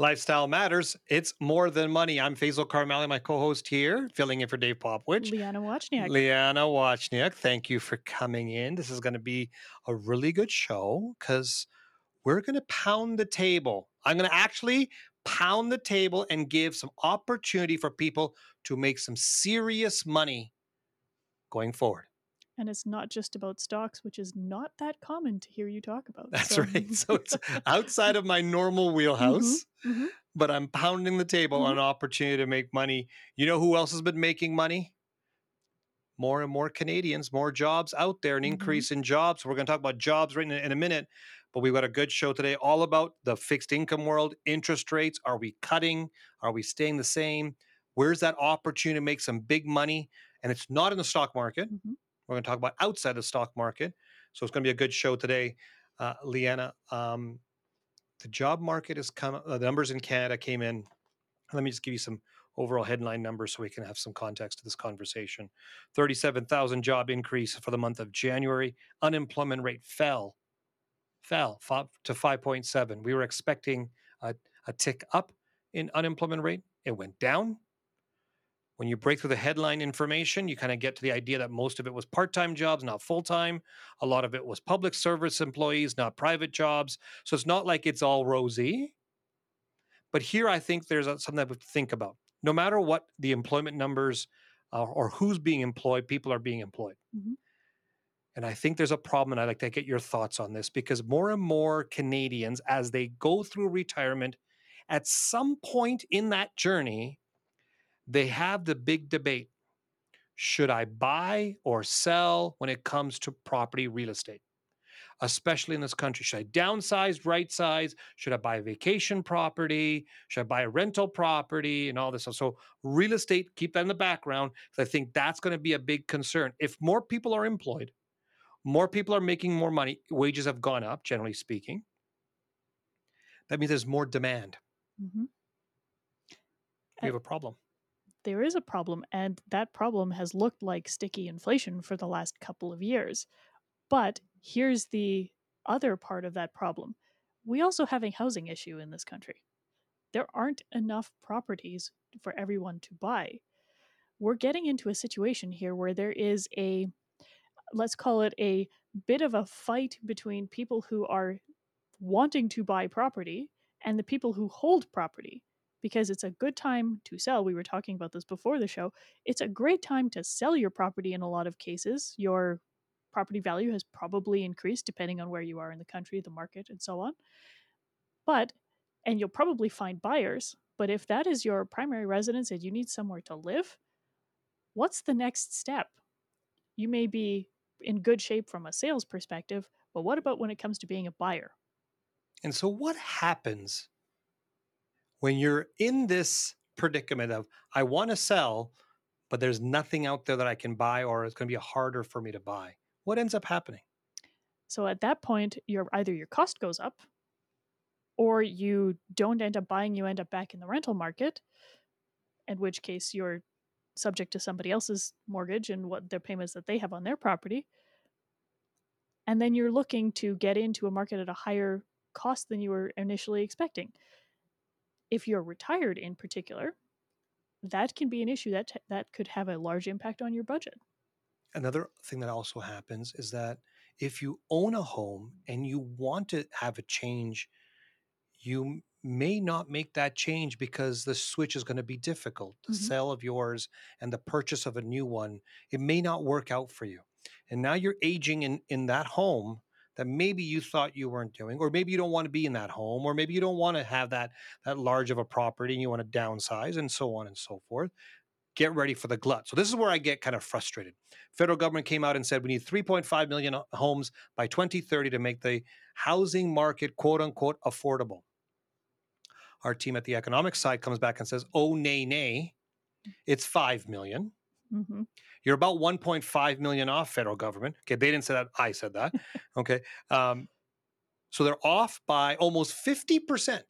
Lifestyle matters. It's more than money. I'm Faisal Karmali, my co-host here, filling in for Dave Popwich. Leanna Wachniak. Leanna Wachniak, thank you for coming in. This is going to be a really good show because we're going to pound the table. I'm going to actually pound the table and give some opportunity for people to make some serious money going forward. And it's not just about stocks, which is not that common to hear you talk about. That's so. right. So it's outside of my normal wheelhouse, Mhm, mhm. but I'm pounding the table on an opportunity to make money. You know who else has been making money? More and more Canadians, more jobs out there, an Mhm. increase in jobs. We're going to talk about jobs right in, in a minute, but we've got a good show today all about the fixed income world, interest rates. Are we cutting? Are we staying the same? Where's that opportunity to make some big money? And it's not in the stock market. We're going to talk about outside the stock market. So it's going to be a good show today. Uh, Leanna, um, the job market has come, uh, the numbers in Canada came in. Let me just give you some overall headline numbers so we can have some context to this conversation. 37,000 job increase for the month of January. Unemployment rate fell, fell to 5.7. We were expecting a, a tick up in unemployment rate. It went down. When you break through the headline information, you kind of get to the idea that most of it was part time jobs, not full time. A lot of it was public service employees, not private jobs. So it's not like it's all rosy. But here I think there's something that we think about. No matter what the employment numbers uh, or who's being employed, people are being employed. Mhm. And I think there's a problem, and I'd like to get your thoughts on this because more and more Canadians, as they go through retirement, at some point in that journey, they have the big debate should I buy or sell when it comes to property real estate? Especially in this country. Should I downsize, right size? Should I buy a vacation property? Should I buy a rental property and all this stuff? So, real estate, keep that in the background because I think that's going to be a big concern. If more people are employed, more people are making more money, wages have gone up, generally speaking. That means there's more demand. Mhm. We have a problem. There is a problem, and that problem has looked like sticky inflation for the last couple of years. But here's the other part of that problem we also have a housing issue in this country. There aren't enough properties for everyone to buy. We're getting into a situation here where there is a, let's call it a bit of a fight between people who are wanting to buy property and the people who hold property because it's a good time to sell. We were talking about this before the show. It's a great time to sell your property in a lot of cases. Your property value has probably increased depending on where you are in the country, the market, and so on. But, and you'll probably find buyers. But if that is your primary residence and you need somewhere to live, what's the next step? You may be in good shape from a sales perspective, but what about when it comes to being a buyer? And so, what happens when you're in this predicament of, I want to sell, but there's nothing out there that I can buy, or it's going to be harder for me to buy? What ends up happening? So at that point, your either your cost goes up, or you don't end up buying, you end up back in the rental market, in which case you're subject to somebody else's mortgage and what their payments that they have on their property. And then you're looking to get into a market at a higher cost than you were initially expecting. If you're retired in particular, that can be an issue that that could have a large impact on your budget. Another thing that also happens is that if you own a home and you want to have a change, you may not make that change because the switch is going to be difficult. The Mhm. sale of yours and the purchase of a new one, it may not work out for you. And now you're aging in, in that home that maybe you thought you weren't doing, or maybe you don't want to be in that home, or maybe you don't want to have that that large of a property and you want to downsize and so on and so forth. Get ready for the glut. So this is where I get kind of frustrated. Federal government came out and said we need 3.5 million homes by 2030 to make the housing market quote unquote affordable. Our team at the economics side comes back and says, "Oh nay nay, it's 5 million." Hmm You're about 1.5 million off federal government. Okay, they didn't say that. I said that. okay. Um, so they're off by almost 50%.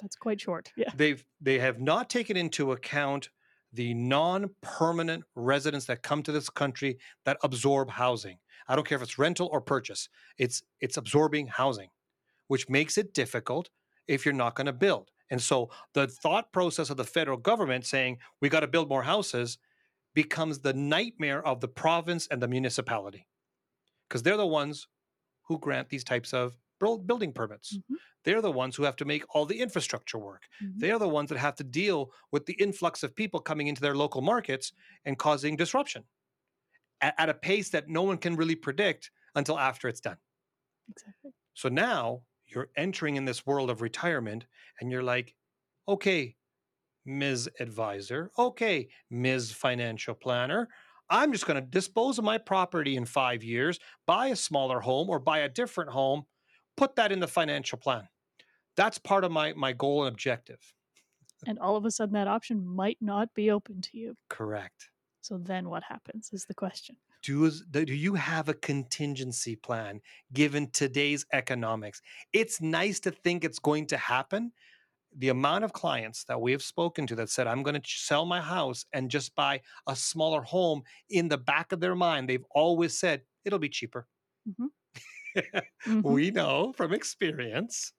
That's quite short. Yeah. They've they have not taken into account the non-permanent residents that come to this country that absorb housing. I don't care if it's rental or purchase. It's it's absorbing housing, which makes it difficult if you're not going to build. And so the thought process of the federal government saying we got to build more houses becomes the nightmare of the province and the municipality because they're the ones who grant these types of building permits. Mm-hmm. They're the ones who have to make all the infrastructure work. Mm-hmm. They're the ones that have to deal with the influx of people coming into their local markets and causing disruption at, at a pace that no one can really predict until after it's done. Exactly. So now you're entering in this world of retirement and you're like, okay, Ms. Advisor, okay, Ms. Financial Planner, I'm just going to dispose of my property in five years, buy a smaller home or buy a different home, put that in the financial plan. That's part of my, my goal and objective. And all of a sudden, that option might not be open to you. Correct. So then what happens is the question. Do, do you have a contingency plan given today's economics? It's nice to think it's going to happen, the amount of clients that we have spoken to that said, I'm going to sell my house and just buy a smaller home, in the back of their mind, they've always said, it'll be cheaper. Mm-hmm. mm-hmm. We know from experience,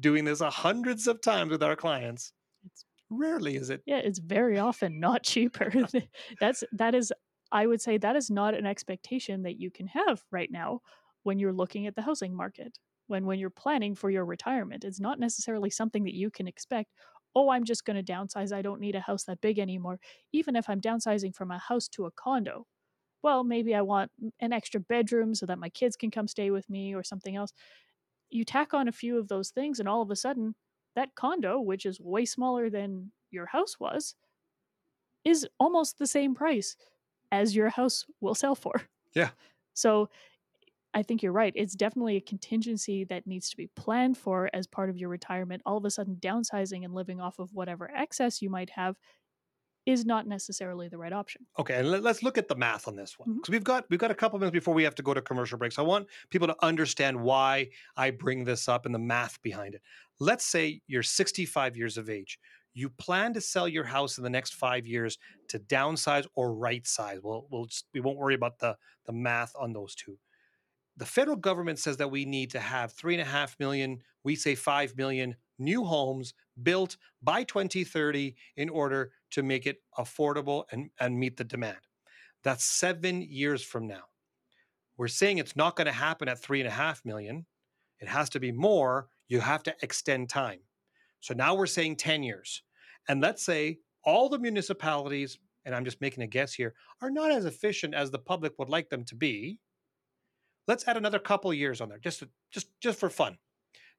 doing this hundreds of times with our clients, it's, rarely is it. Yeah, it's very often not cheaper. That's, that is, I would say, that is not an expectation that you can have right now when you're looking at the housing market when when you're planning for your retirement. It's not necessarily something that you can expect. Oh, I'm just going to downsize. I don't need a house that big anymore. Even if I'm downsizing from a house to a condo, well, maybe I want an extra bedroom so that my kids can come stay with me or something else. You tack on a few of those things, and all of a sudden, that condo, which is way smaller than your house was, is almost the same price as your house will sell for. Yeah. So I think you're right. It's definitely a contingency that needs to be planned for as part of your retirement. All of a sudden, downsizing and living off of whatever excess you might have is not necessarily the right option. Okay, and let's look at the math on this one because mm-hmm. we've got we've got a couple minutes before we have to go to commercial breaks. I want people to understand why I bring this up and the math behind it. Let's say you're 65 years of age. You plan to sell your house in the next five years to downsize or right size. Well, we'll just, we won't worry about the the math on those two the federal government says that we need to have three and a half million, we say five million new homes built by 2030 in order to make it affordable and, and meet the demand. That's seven years from now. We're saying it's not going to happen at three and a half million. It has to be more. You have to extend time. So now we're saying 10 years. And let's say all the municipalities, and I'm just making a guess here, are not as efficient as the public would like them to be Let's add another couple years on there, just just just for fun.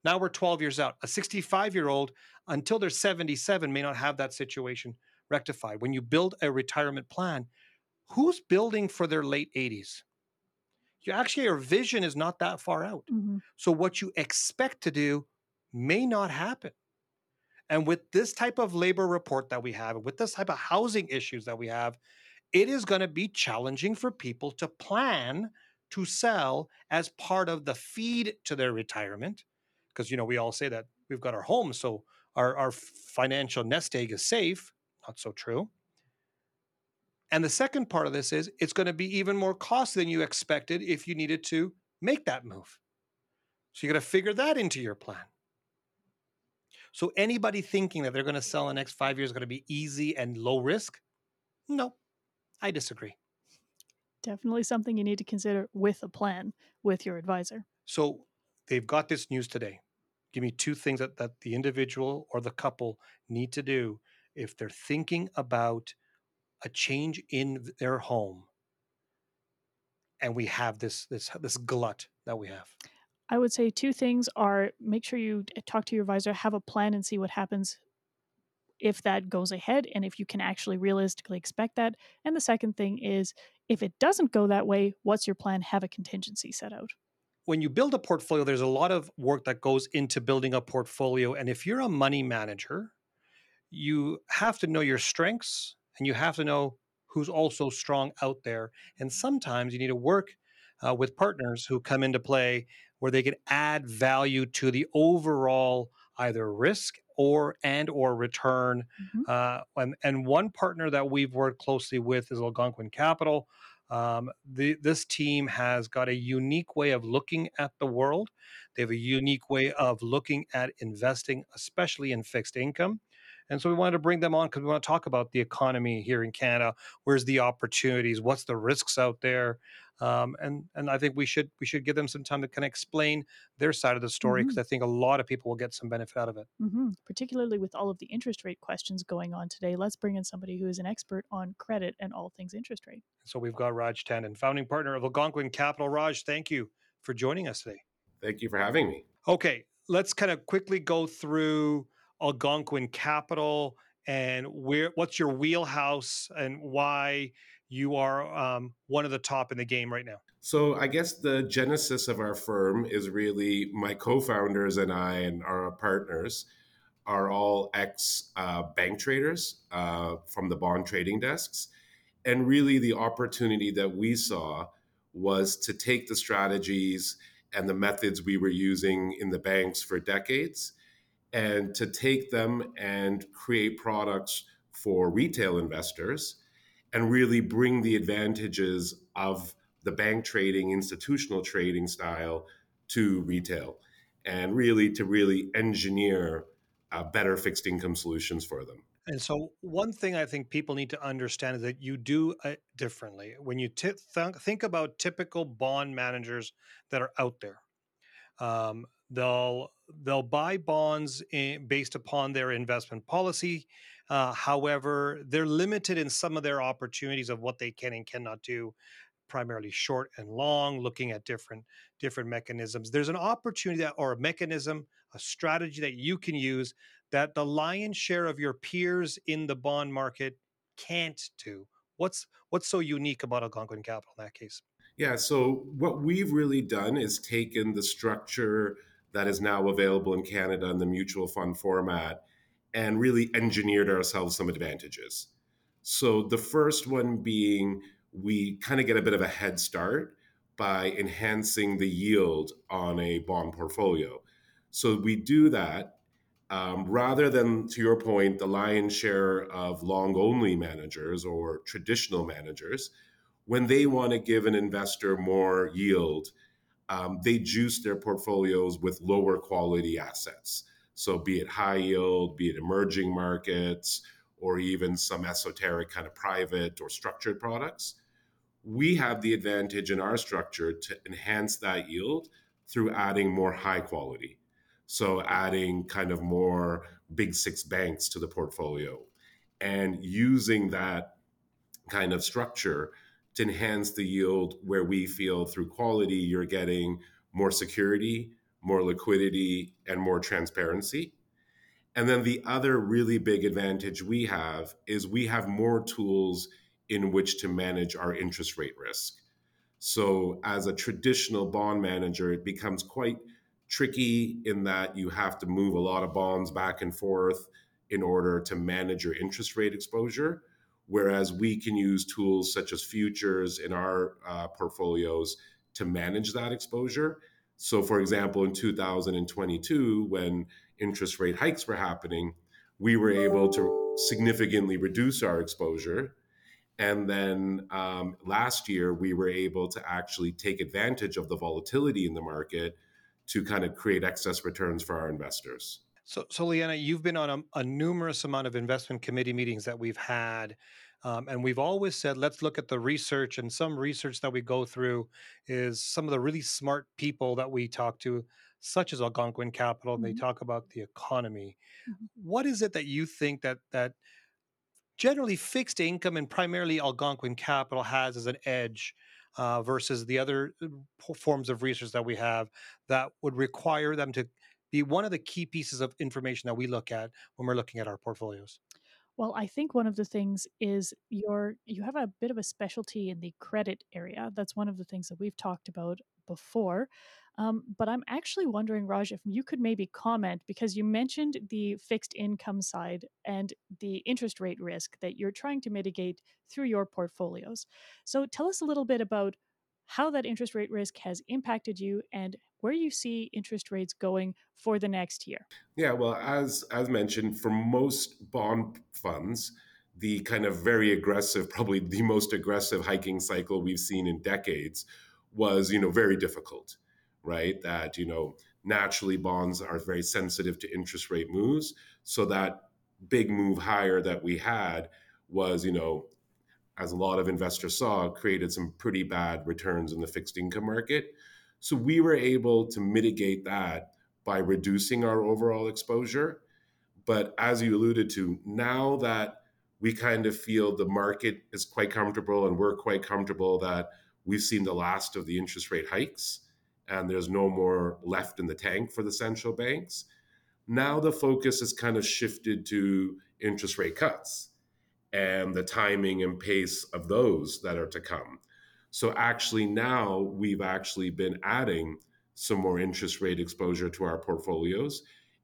Now we're 12 years out. A 65 year old, until they're 77, may not have that situation rectified. When you build a retirement plan, who's building for their late 80s? You actually, your vision is not that far out. Mm-hmm. So what you expect to do may not happen. And with this type of labor report that we have, with this type of housing issues that we have, it is going to be challenging for people to plan to sell as part of the feed to their retirement. Because, you know, we all say that we've got our home, so our, our financial nest egg is safe. Not so true. And the second part of this is it's going to be even more costly than you expected if you needed to make that move. So you got to figure that into your plan. So anybody thinking that they're going to sell in the next five years is going to be easy and low risk, no, I disagree. Definitely something you need to consider with a plan with your advisor. So they've got this news today. Give me two things that, that the individual or the couple need to do if they're thinking about a change in their home and we have this this this glut that we have i would say two things are make sure you eh, talk to your advisor have a plan and see what happens if that goes ahead and if you can actually realistically expect that. And the second thing is if it doesn't go that way, what's your plan? Have a contingency set out. When you build a portfolio, there's a lot of work that goes into building a portfolio. And if you're a money manager, you have to know your strengths and you have to know who's also strong out there. And sometimes you need to work uh, with partners who come into play where they can add value to the overall either risk or and or return. Mm-hmm. Uh, and, and one partner that we've worked closely with is Algonquin Capital. Um, the, this team has got a unique way of looking at the world. They have a unique way of looking at investing, especially in fixed income. And so we wanted to bring them on because we want to talk about the economy here in Canada. Where's the opportunities? What's the risks out there? Um, and and I think we should we should give them some time to kind of explain their side of the story because hmm I think a lot of people will get some benefit out of it. hmm Particularly with all of the interest rate questions going on today, let's bring in somebody who is an expert on credit and all things interest rate. So we've got Raj Tandon, founding partner of Algonquin Capital. Raj, thank you for joining us today. Thank you for having me. Okay, let's kind of quickly go through Algonquin Capital and where what's your wheelhouse and why you are um, one of the top in the game right now. So, I guess the genesis of our firm is really my co founders and I and our partners are all ex uh, bank traders uh, from the bond trading desks. And really, the opportunity that we saw was to take the strategies and the methods we were using in the banks for decades and to take them and create products for retail investors and really bring the advantages of the bank trading, institutional trading style to retail and really to really engineer uh, better fixed income solutions for them. And so, one thing I think people need to understand is that you do it differently. When you t- th- think about typical bond managers that are out there, um, they'll they'll buy bonds in, based upon their investment policy. Uh, however, they're limited in some of their opportunities of what they can and cannot do primarily short and long looking at different different mechanisms. There's an opportunity that, or a mechanism a strategy that you can use that the lion's share of your peers in the bond market can't do. What's what's so unique about algonquin capital in that case? Yeah, so what we've really done is taken the structure that is now available in Canada in the mutual fund format and really engineered ourselves some advantages. So the first one being we kind of get a bit of a head start by enhancing the yield on a bond portfolio. So we do that um, rather than, to your point, the lion's share of long only managers or traditional managers when they want to give an investor more yield, um, they juice their portfolios with lower quality assets. So, be it high yield, be it emerging markets, or even some esoteric kind of private or structured products. We have the advantage in our structure to enhance that yield through adding more high quality. So, adding kind of more big six banks to the portfolio and using that kind of structure to enhance the yield where we feel through quality you're getting more security, more liquidity, and more transparency. And then the other really big advantage we have is we have more tools in which to manage our interest rate risk. So, as a traditional bond manager, it becomes quite tricky in that you have to move a lot of bonds back and forth in order to manage your interest rate exposure. Whereas we can use tools such as futures in our uh, portfolios to manage that exposure. So, for example, in 2022, when interest rate hikes were happening, we were able to significantly reduce our exposure and then um, last year, we were able to actually take advantage of the volatility in the market to kind of create excess returns for our investors. So, so Leanna, you've been on a, a numerous amount of investment committee meetings that we've had, um, and we've always said, let's look at the research. And some research that we go through is some of the really smart people that we talk to, such as Algonquin Capital, and they talk about the economy. mhm. What is it that you think that that generally fixed income and primarily Algonquin Capital has as an edge uh, versus the other uh, forms of research that we have that would require them to be one of the key pieces of information that we look at when we're looking at our portfolios. Well, I think one of the things is your you have a bit of a specialty in the credit area. That's one of the things that we've talked about before. Um, but I'm actually wondering, Raj, if you could maybe comment because you mentioned the fixed income side and the interest rate risk that you're trying to mitigate through your portfolios. So tell us a little bit about how that interest rate risk has impacted you and where you see interest rates going for the next year. Yeah, well, as as mentioned, for most bond funds, the kind of very aggressive, probably the most aggressive hiking cycle we've seen in decades was, you know, very difficult, right? That, you know, naturally bonds are very sensitive to interest rate moves. So that big move higher that we had was, you know, as a lot of investors saw, created some pretty bad returns in the fixed income market. So we were able to mitigate that by reducing our overall exposure. But as you alluded to, now that we kind of feel the market is quite comfortable and we're quite comfortable that we've seen the last of the interest rate hikes and there's no more left in the tank for the central banks. Now the focus has kind of shifted to interest rate cuts and the timing and pace of those that are to come. So actually now we've actually been adding some more interest rate exposure to our portfolios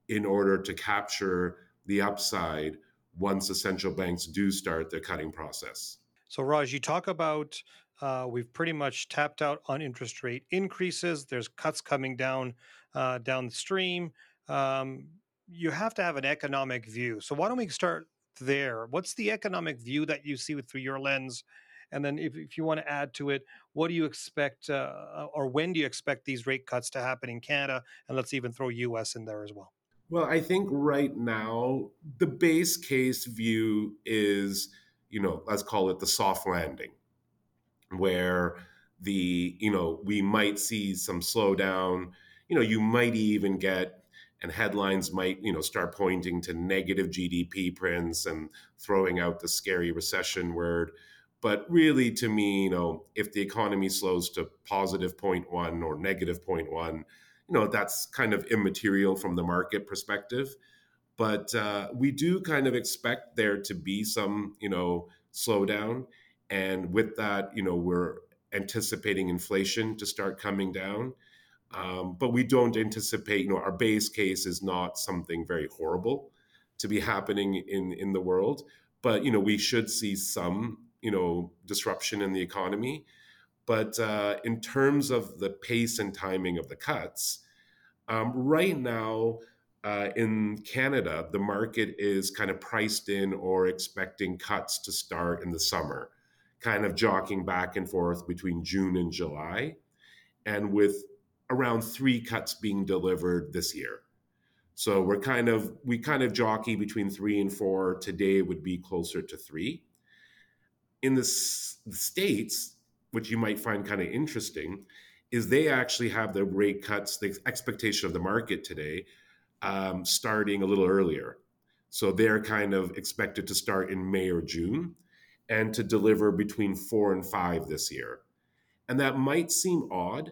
in order to capture the upside once essential banks do start their cutting process. So Raj, you talk about uh, we've pretty much tapped out on interest rate increases. There's cuts coming down uh, down the stream. Um, you have to have an economic view. So why don't we start there? What's the economic view that you see through your lens? And then, if, if you want to add to it, what do you expect, uh, or when do you expect these rate cuts to happen in Canada? And let's even throw US in there as well. Well, I think right now the base case view is, you know, let's call it the soft landing where the you know we might see some slowdown you know you might even get and headlines might you know start pointing to negative gdp prints and throwing out the scary recession word but really to me you know if the economy slows to positive 0.1 or negative 0.1 you know that's kind of immaterial from the market perspective but uh, we do kind of expect there to be some you know slowdown and with that, you know, we're anticipating inflation to start coming down. Um, but we don't anticipate, you know, our base case is not something very horrible to be happening in, in the world. But, you know, we should see some, you know, disruption in the economy. But uh, in terms of the pace and timing of the cuts, um, right now uh, in Canada, the market is kind of priced in or expecting cuts to start in the summer kind of jockeying back and forth between June and July, and with around three cuts being delivered this year. So we're kind of we kind of jockey between three and four. Today would be closer to three. In the, the states, which you might find kind of interesting, is they actually have the rate cuts, the expectation of the market today, um, starting a little earlier. So they're kind of expected to start in May or June and to deliver between four and five this year. And that might seem odd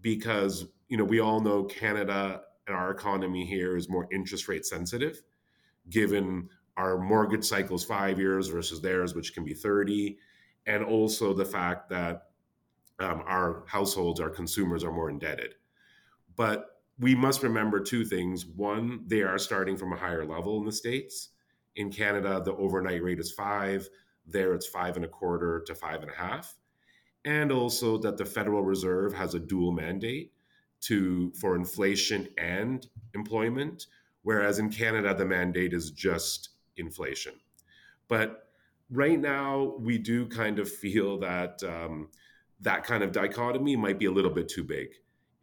because, you know, we all know Canada and our economy here is more interest rate sensitive, given our mortgage cycles five years versus theirs, which can be 30. And also the fact that um, our households, our consumers are more indebted. But we must remember two things. One, they are starting from a higher level in the States. In Canada, the overnight rate is five there, it's five and a quarter to five and a half. And also that the Federal Reserve has a dual mandate to for inflation and employment, whereas in Canada the mandate is just inflation. But right now we do kind of feel that um, that kind of dichotomy might be a little bit too big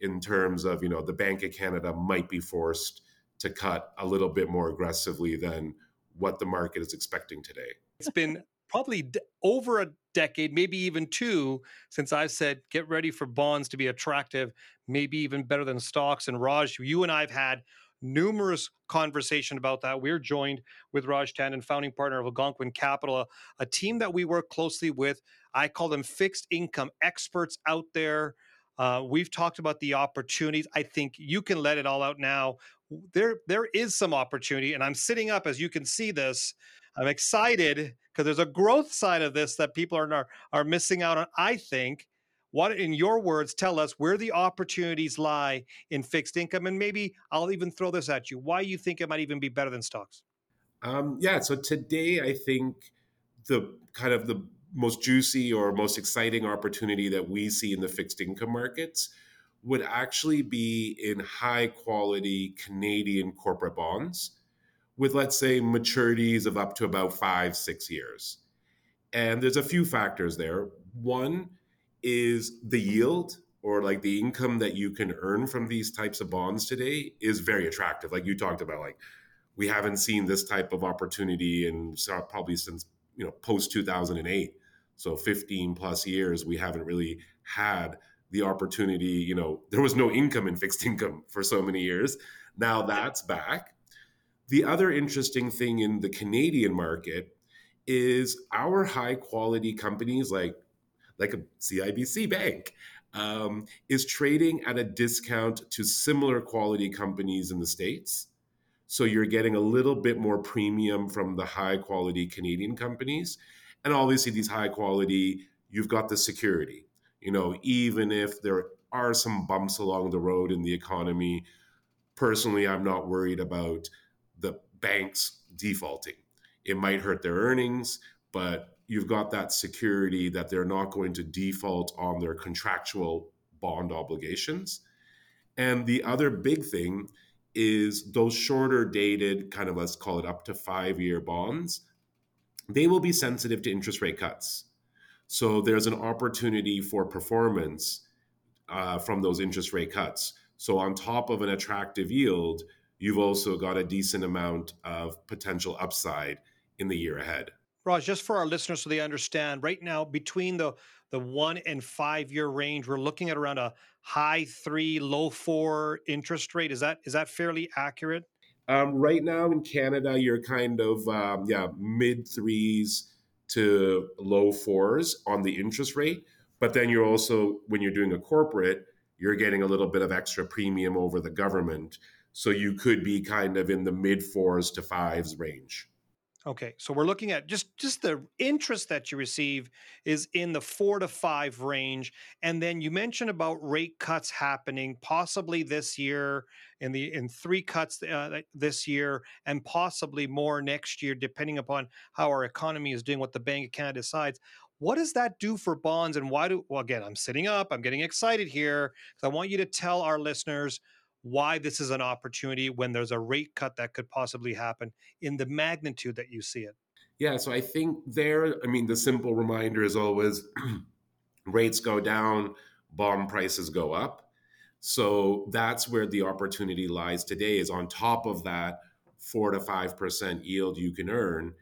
in terms of you know the Bank of Canada might be forced to cut a little bit more aggressively than what the market is expecting today. It's been probably over a decade, maybe even two, since I've said get ready for bonds to be attractive, maybe even better than stocks. And Raj, you and I've had numerous conversation about that. We're joined with Raj Tandon, founding partner of Algonquin Capital, a, a team that we work closely with. I call them fixed income experts out there. Uh, we've talked about the opportunities. I think you can let it all out now. There, there is some opportunity, and I'm sitting up as you can see this. I'm excited because there's a growth side of this that people are, are are missing out on. I think. What, in your words, tell us where the opportunities lie in fixed income, and maybe I'll even throw this at you. Why you think it might even be better than stocks? Um, yeah. So today, I think the kind of the most juicy or most exciting opportunity that we see in the fixed income markets would actually be in high quality Canadian corporate bonds with, let's say, maturities of up to about five, six years. And there's a few factors there. One is the yield or like the income that you can earn from these types of bonds today is very attractive. Like you talked about, like we haven't seen this type of opportunity in probably since you know post 2008 so 15 plus years we haven't really had the opportunity you know there was no income in fixed income for so many years. Now that's back. The other interesting thing in the canadian market is our high quality companies like like a cibc bank um, is trading at a discount to similar quality companies in the states so you're getting a little bit more premium from the high quality Canadian companies. And obviously, these high quality, you've got the security. You know, even if there are some bumps along the road in the economy, personally, I'm not worried about the banks defaulting. It might hurt their earnings, but you've got that security that they're not going to default on their contractual bond obligations. And the other big thing is those shorter dated, kind of let's call it up to five year bonds, they will be sensitive to interest rate cuts. So there's an opportunity for performance uh, from those interest rate cuts. So on top of an attractive yield, you've also got a decent amount of potential upside in the year ahead. Raj, just for our listeners so they understand, right now between the the one and five year range, we're looking at around a high three, low four interest rate. Is that is that fairly accurate? Um, right now in Canada, you're kind of um, yeah mid threes to low fours on the interest rate, but then you're also when you're doing a corporate, you're getting a little bit of extra premium over the government, so you could be kind of in the mid fours to fives range. Okay, so we're looking at just just the interest that you receive is in the four to five range, and then you mentioned about rate cuts happening possibly this year in the in three cuts uh, this year, and possibly more next year, depending upon how our economy is doing, what the Bank of Canada decides. What does that do for bonds, and why do? Well, again, I'm sitting up, I'm getting excited here because I want you to tell our listeners why this is an opportunity when there's a rate cut that could possibly happen in the magnitude that you see it. Yeah, so I think there, I mean, the simple reminder is always rates go down, bond prices go up. So that's where the opportunity lies today is on top of that 4 to 5% yield you can earn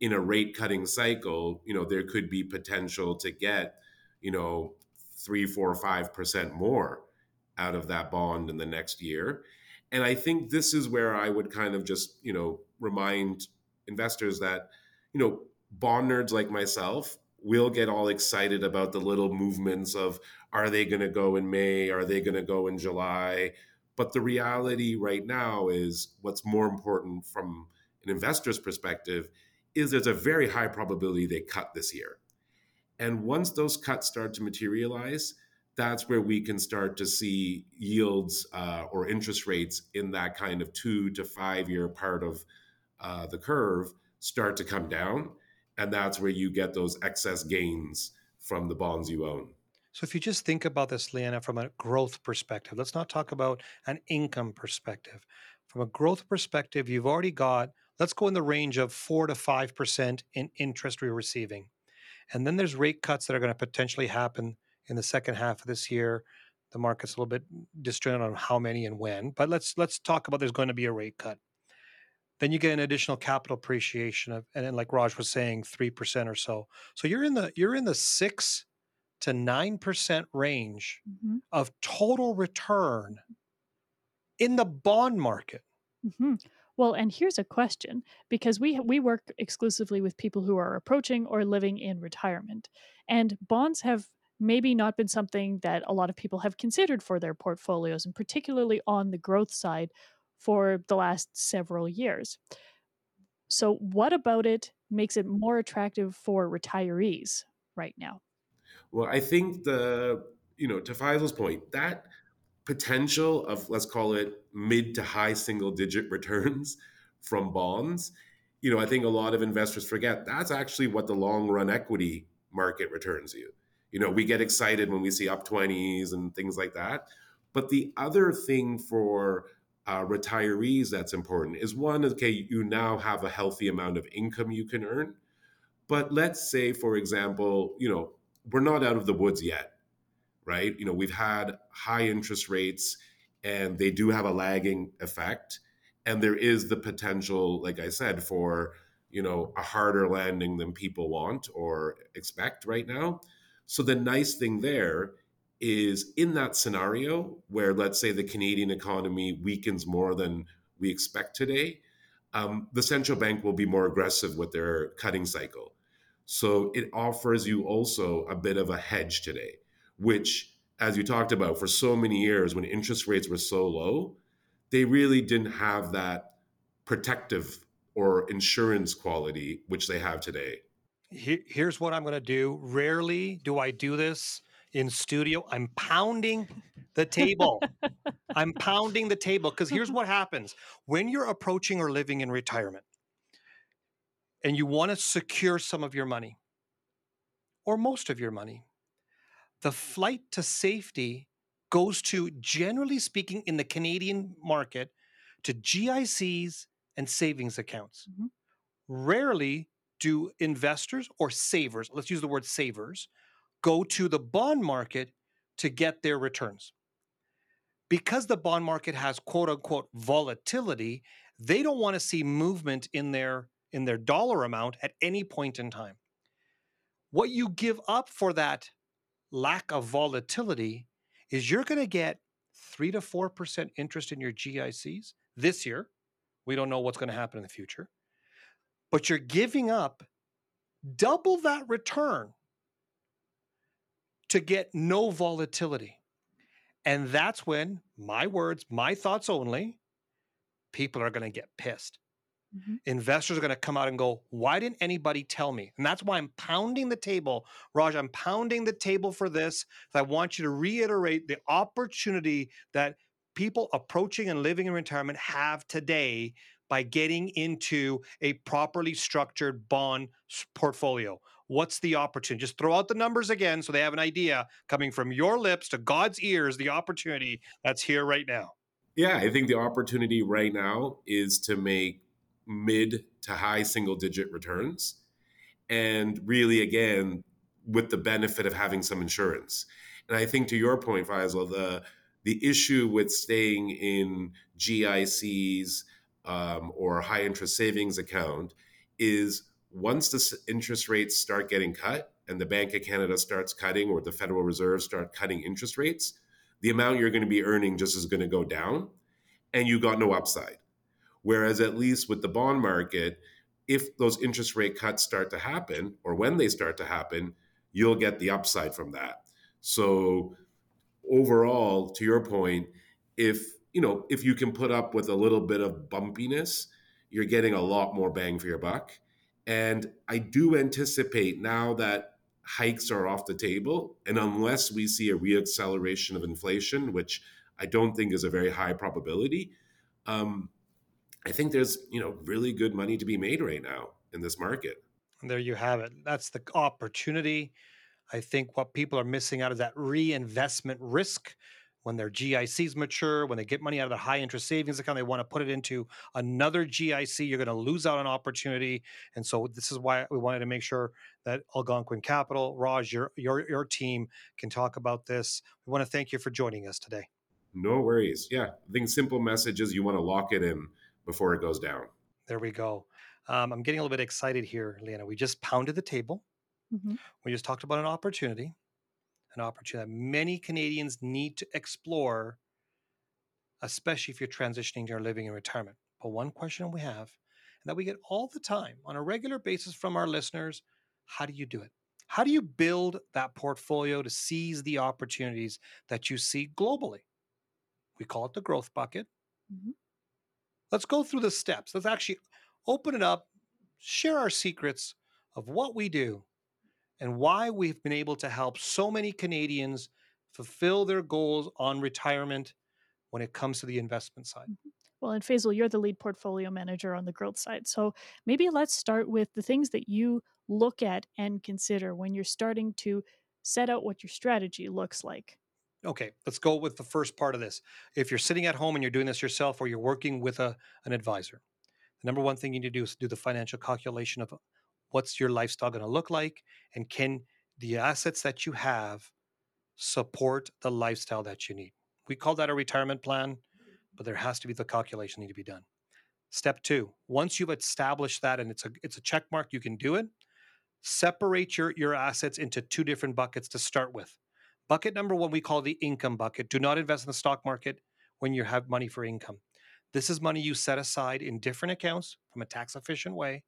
in a rate cutting cycle, you know, there could be potential to get, you know, three, four, five percent more out of that bond in the next year. And I think this is where I would kind of just, you know, remind investors that, you know, bond nerds like myself will get all excited about the little movements of are they going to go in May? Are they going to go in July? But the reality right now is what's more important from an investor's perspective is there's a very high probability they cut this year. And once those cuts start to materialize, that's where we can start to see yields uh, or interest rates in that kind of two to five year part of uh, the curve start to come down. And that's where you get those excess gains from the bonds you own. So, if you just think about this, Leanna, from a growth perspective, let's not talk about an income perspective. From a growth perspective, you've already got, let's go in the range of four to 5% in interest we're receiving. And then there's rate cuts that are going to potentially happen in the second half of this year. The market's a little bit disjointed on how many and when, but let's let's talk about there's going to be a rate cut. Then you get an additional capital appreciation of, and then like Raj was saying, three percent or so. So you're in the you're in the six to nine percent range mm-hmm. of total return in the bond market. Mm-hmm. Well, and here's a question because we we work exclusively with people who are approaching or living in retirement, and bonds have maybe not been something that a lot of people have considered for their portfolios, and particularly on the growth side for the last several years. So, what about it makes it more attractive for retirees right now? Well, I think the, you know, to Faisal's point, that potential of, let's call it mid to high single digit returns from bonds, you know, I think a lot of investors forget that's actually what the long run equity market returns you. You know, we get excited when we see up 20s and things like that. But the other thing for uh, retirees that's important is one, okay, you now have a healthy amount of income you can earn. But let's say, for example, you know, we're not out of the woods yet, right? You know, we've had high interest rates and they do have a lagging effect. And there is the potential, like I said, for, you know, a harder landing than people want or expect right now. So the nice thing there is in that scenario where, let's say, the Canadian economy weakens more than we expect today, um, the central bank will be more aggressive with their cutting cycle. So it offers you also a bit of a hedge today, which, as you talked about, for so many years when interest rates were so low, they really didn't have that protective or insurance quality which they have today. Here's what I'm going to do. Rarely do I do this in studio. I'm pounding the table. I'm pounding the table because here's what happens when you're approaching or living in retirement and you want to secure some of your money or most of your money, the flight to safety goes to, generally speaking, in the Canadian market, to GICs and savings accounts. Mm-hmm. Rarely do investors or savers, let's use the word savers, go to the bond market to get their returns. Because the bond market has quote unquote volatility, they don't want to see movement in their in their dollar amount at any point in time. What you give up for that lack of volatility is you're going to get 3 to 4% interest in your GICs this year. We don't know what's going to happen in the future. But you're giving up double that return to get no volatility. And that's when my words, my thoughts only, people are going to get pissed. Mm-hmm. Investors are going to come out and go, Why didn't anybody tell me? And that's why I'm pounding the table. Raj, I'm pounding the table for this. I want you to reiterate the opportunity that people approaching and living in retirement have today by getting into a properly structured bond portfolio. What's the opportunity? Just throw out the numbers again so they have an idea coming from your lips to God's ears, the opportunity that's here right now. Yeah, I think the opportunity right now is to make mid to high single digit returns. And really, again, with the benefit of having some insurance. And I think to your point, Faisal, the the issue with staying in GICs um, or high interest savings account is once the interest rates start getting cut and the Bank of Canada starts cutting or the Federal Reserve start cutting interest rates, the amount you're going to be earning just is going to go down and you got no upside. Whereas at least with the bond market, if those interest rate cuts start to happen or when they start to happen, you'll get the upside from that. So overall, to your point, if you know, if you can put up with a little bit of bumpiness, you're getting a lot more bang for your buck. And I do anticipate now that hikes are off the table, and unless we see a reacceleration of inflation, which I don't think is a very high probability, um, I think there's you know really good money to be made right now in this market. And there you have it. That's the opportunity. I think what people are missing out is that reinvestment risk when their GICs mature, when they get money out of their high interest savings account, they want to put it into another GIC. You're going to lose out on opportunity. And so this is why we wanted to make sure that Algonquin Capital, Raj, your your your team can talk about this. We want to thank you for joining us today. No worries. Yeah, I think simple message is you want to lock it in before it goes down. There we go. Um, I'm getting a little bit excited here, Leanna. We just pounded the table. Mm-hmm. We just talked about an opportunity an opportunity that many Canadians need to explore, especially if you're transitioning to your living in retirement. But one question we have, and that we get all the time on a regular basis from our listeners how do you do it? How do you build that portfolio to seize the opportunities that you see globally? We call it the growth bucket. Mm-hmm. Let's go through the steps. Let's actually open it up, share our secrets of what we do and why we've been able to help so many Canadians fulfill their goals on retirement when it comes to the investment side. Mm-hmm. Well, and Faisal, you're the lead portfolio manager on the growth side. So maybe let's start with the things that you look at and consider when you're starting to set out what your strategy looks like. Okay, let's go with the first part of this. If you're sitting at home and you're doing this yourself or you're working with a, an advisor, the number one thing you need to do is do the financial calculation of what's your lifestyle going to look like and can the assets that you have support the lifestyle that you need. We call that a retirement plan, but there has to be the calculation need to be done. Step two, once you've established that and it's a it's a check mark, you can do it. Separate your, your assets into two different buckets to start with. Bucket number one, we call the income bucket. Do not invest in the stock market when you have money for income. This is money you set aside in different accounts from a tax efficient way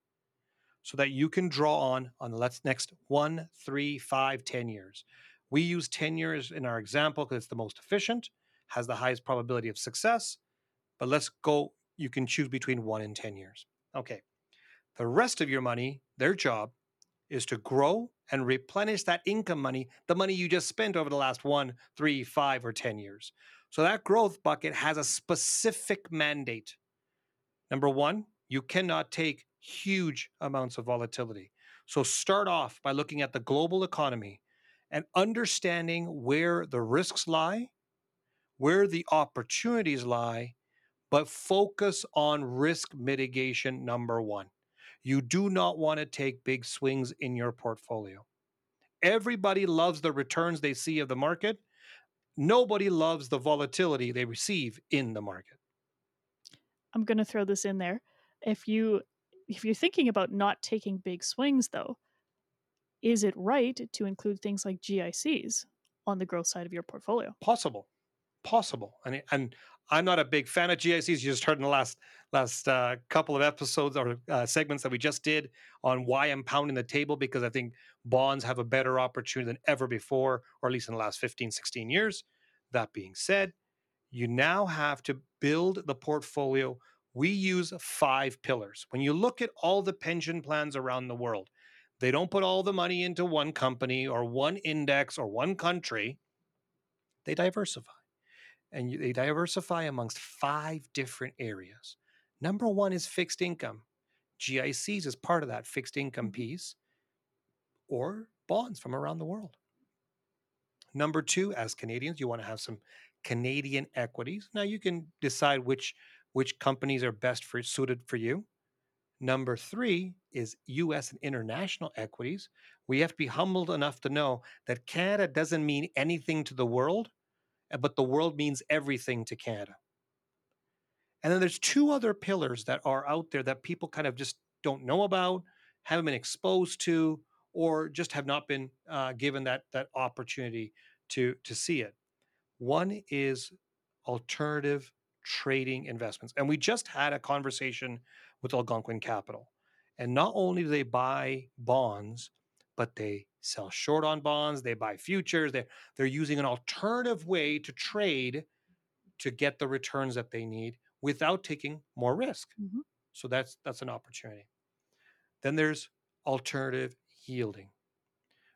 so that you can draw on on the next one, three, five, ten years. We use 10 years in our example because it's the most efficient, has the highest probability of success. But let's go, you can choose between one and 10 years. Okay. The rest of your money, their job is to grow and replenish that income money, the money you just spent over the last one, three, five, or 10 years. So that growth bucket has a specific mandate. Number one, you cannot take huge amounts of volatility. So start off by looking at the global economy and understanding where the risks lie, where the opportunities lie, but focus on risk mitigation number one. You do not want to take big swings in your portfolio. Everybody loves the returns they see of the market. Nobody loves the volatility they receive in the market. I'm going to throw this in there. If you if you're thinking about not taking big swings though, is it right to include things like GICs on the growth side of your portfolio? Possible. Possible. And and I'm not a big fan of GICs. You just heard in the last last uh, couple of episodes or uh, segments that we just did on why I'm pounding the table because I think bonds have a better opportunity than ever before, or at least in the last 15, 16 years. That being said, you now have to build the portfolio. We use five pillars. When you look at all the pension plans around the world, they don't put all the money into one company or one index or one country. They diversify and they diversify amongst five different areas. Number one is fixed income. GICs is part of that fixed income mm-hmm. piece or bonds from around the world. Number two, as Canadians, you want to have some Canadian equities. Now you can decide which which companies are best for suited for you. Number three is US and international equities. We have to be humbled enough to know that Canada doesn't mean anything to the world uh, but the world means everything to Canada. And then there's two other pillars that are out there that people kind of just don't know about, haven't been exposed to, or just have not been uh, given that that opportunity to to see it. One is alternative trading investments, and we just had a conversation with Algonquin Capital, and not only do they buy bonds, but they sell short on bonds, they buy futures, they're, they're using an alternative way to trade to get the returns that they need without taking more risk. Mm-hmm. So that's that's an opportunity. Then there's alternative yielding.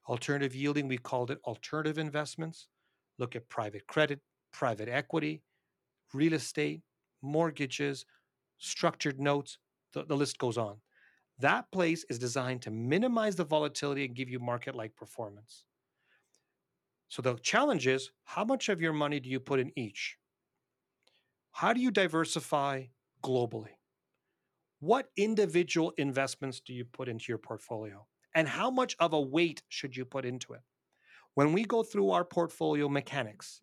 Alternative yielding, we called it alternative investments. Look at private credit, private equity, real estate, mortgages, structured notes, the, the list goes on. That place is designed to minimize the volatility and give you market like performance. So the challenge is how much of your money do you put in each? How do you diversify globally? What individual investments do you put into your portfolio? And how much of a weight should you put into it? When we go through our portfolio mechanics,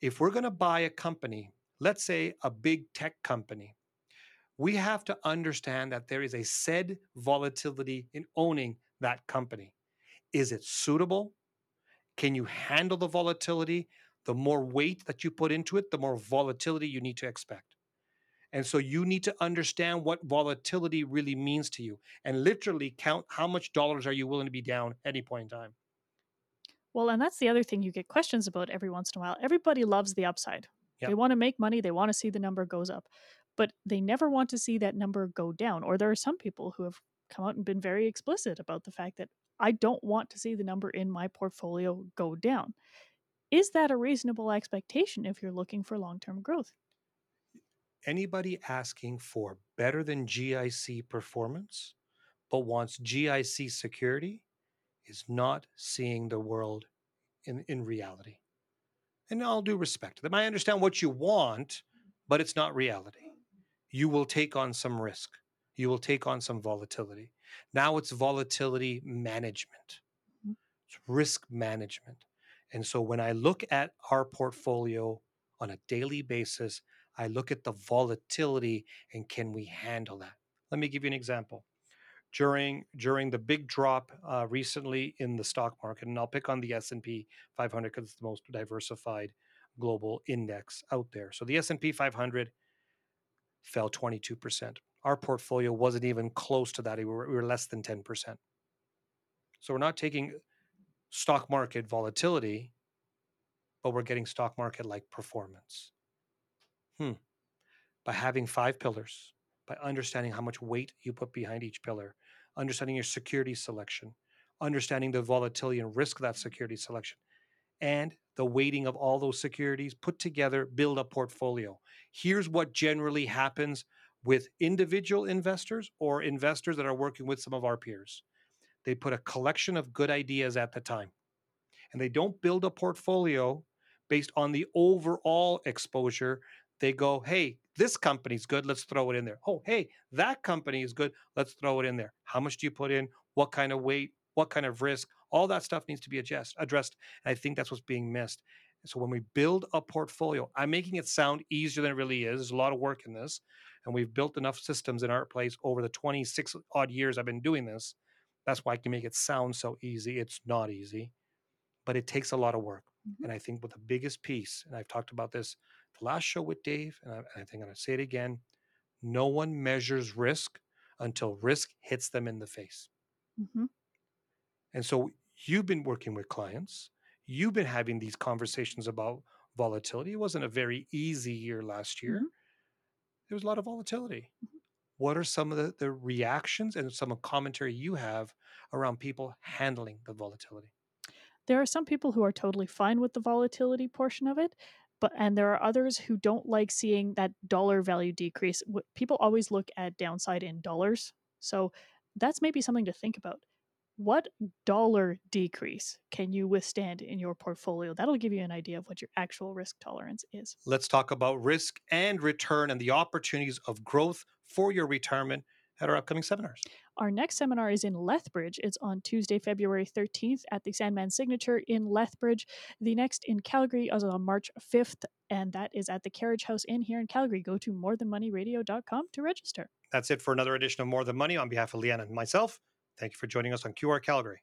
if we're going to buy a company, let's say a big tech company, we have to understand that there is a said volatility in owning that company. Is it suitable? Can you handle the volatility? The more weight that you put into it, the more volatility you need to expect. And so you need to understand what volatility really means to you and literally count how much dollars are you willing to be down any point in time. Well, and that's the other thing you get questions about every once in a while. Everybody loves the upside. Yep. They want to make money, they want to see the number goes up but they never want to see that number go down. Or there are some people who have come out and been very explicit about the fact that I don't want to see the number in my portfolio go down. Is that a reasonable expectation if you're looking for long term growth? Anybody asking for better than GIC performance but wants GIC security is not seeing the world in, in reality. And all due respect to them, I understand what you want, but it's not reality you will take on some risk. You will take on some volatility. Now it's volatility management, mm-hmm. it's risk management. And so when I look at our portfolio on a daily basis, I look at the volatility and can we handle that? Let me give you an example. During during the big drop uh, recently in the stock market, and I'll pick on the S and P 500 because it's the most diversified global index out there. So the S and P 500 fell 22 percent. Our portfolio wasn't even close to that. We were, we were less than 10 percent. So we're not taking stock market volatility, but we're getting stock market like performance. Hmm. By having five pillars, by understanding how much weight you put behind each pillar, understanding your security selection, understanding the volatility and risk of that mm-hmm. security selection, and the weighting of all those securities put together, build a portfolio. Here's what generally happens with individual investors or investors that are working with some of our peers. They put a collection of good ideas at the time, and they don't build a portfolio based on the overall exposure. They go, hey, this company's good, let's throw it in there. Oh, hey, that company is good, let's throw it in there. How much do you put in? What kind of weight? What kind of risk? All that stuff needs to be adjust, addressed. And I think that's what's being missed. So when we build a portfolio, I'm making it sound easier than it really is. There's a lot of work in this. And we've built enough systems in our place over the 26 odd years I've been doing this. That's why I can make it sound so easy. It's not easy, but it takes a lot of work. Mhm. And I think with the biggest piece, and I've talked about this the last show with Dave, and I, I think I'm going to say it again no one measures risk until risk hits them in the face. Mhm. And so you've been working with clients, you've been having these conversations about volatility. It wasn't a very easy year last year. Mhm. There was a lot of volatility. Mhm. What are some of the, the reactions and some of commentary you have around people handling the volatility? There are some people who are totally fine with the volatility portion of it, but and there are others who don't like seeing that dollar value decrease. People always look at downside in dollars. So that's maybe something to think about. What dollar decrease can you withstand in your portfolio? That'll give you an idea of what your actual risk tolerance is. Let's talk about risk and return and the opportunities of growth for your retirement at our upcoming seminars. Our next seminar is in Lethbridge. It's on Tuesday, February 13th at the Sandman Signature in Lethbridge. The next in Calgary is on March 5th, and that is at the Carriage House Inn here in Calgary. Go to morethanmoneyradio.com to register. That's it for another edition of More Than Money. On behalf of Leanna and myself, thank you for joining us on QR Calgary.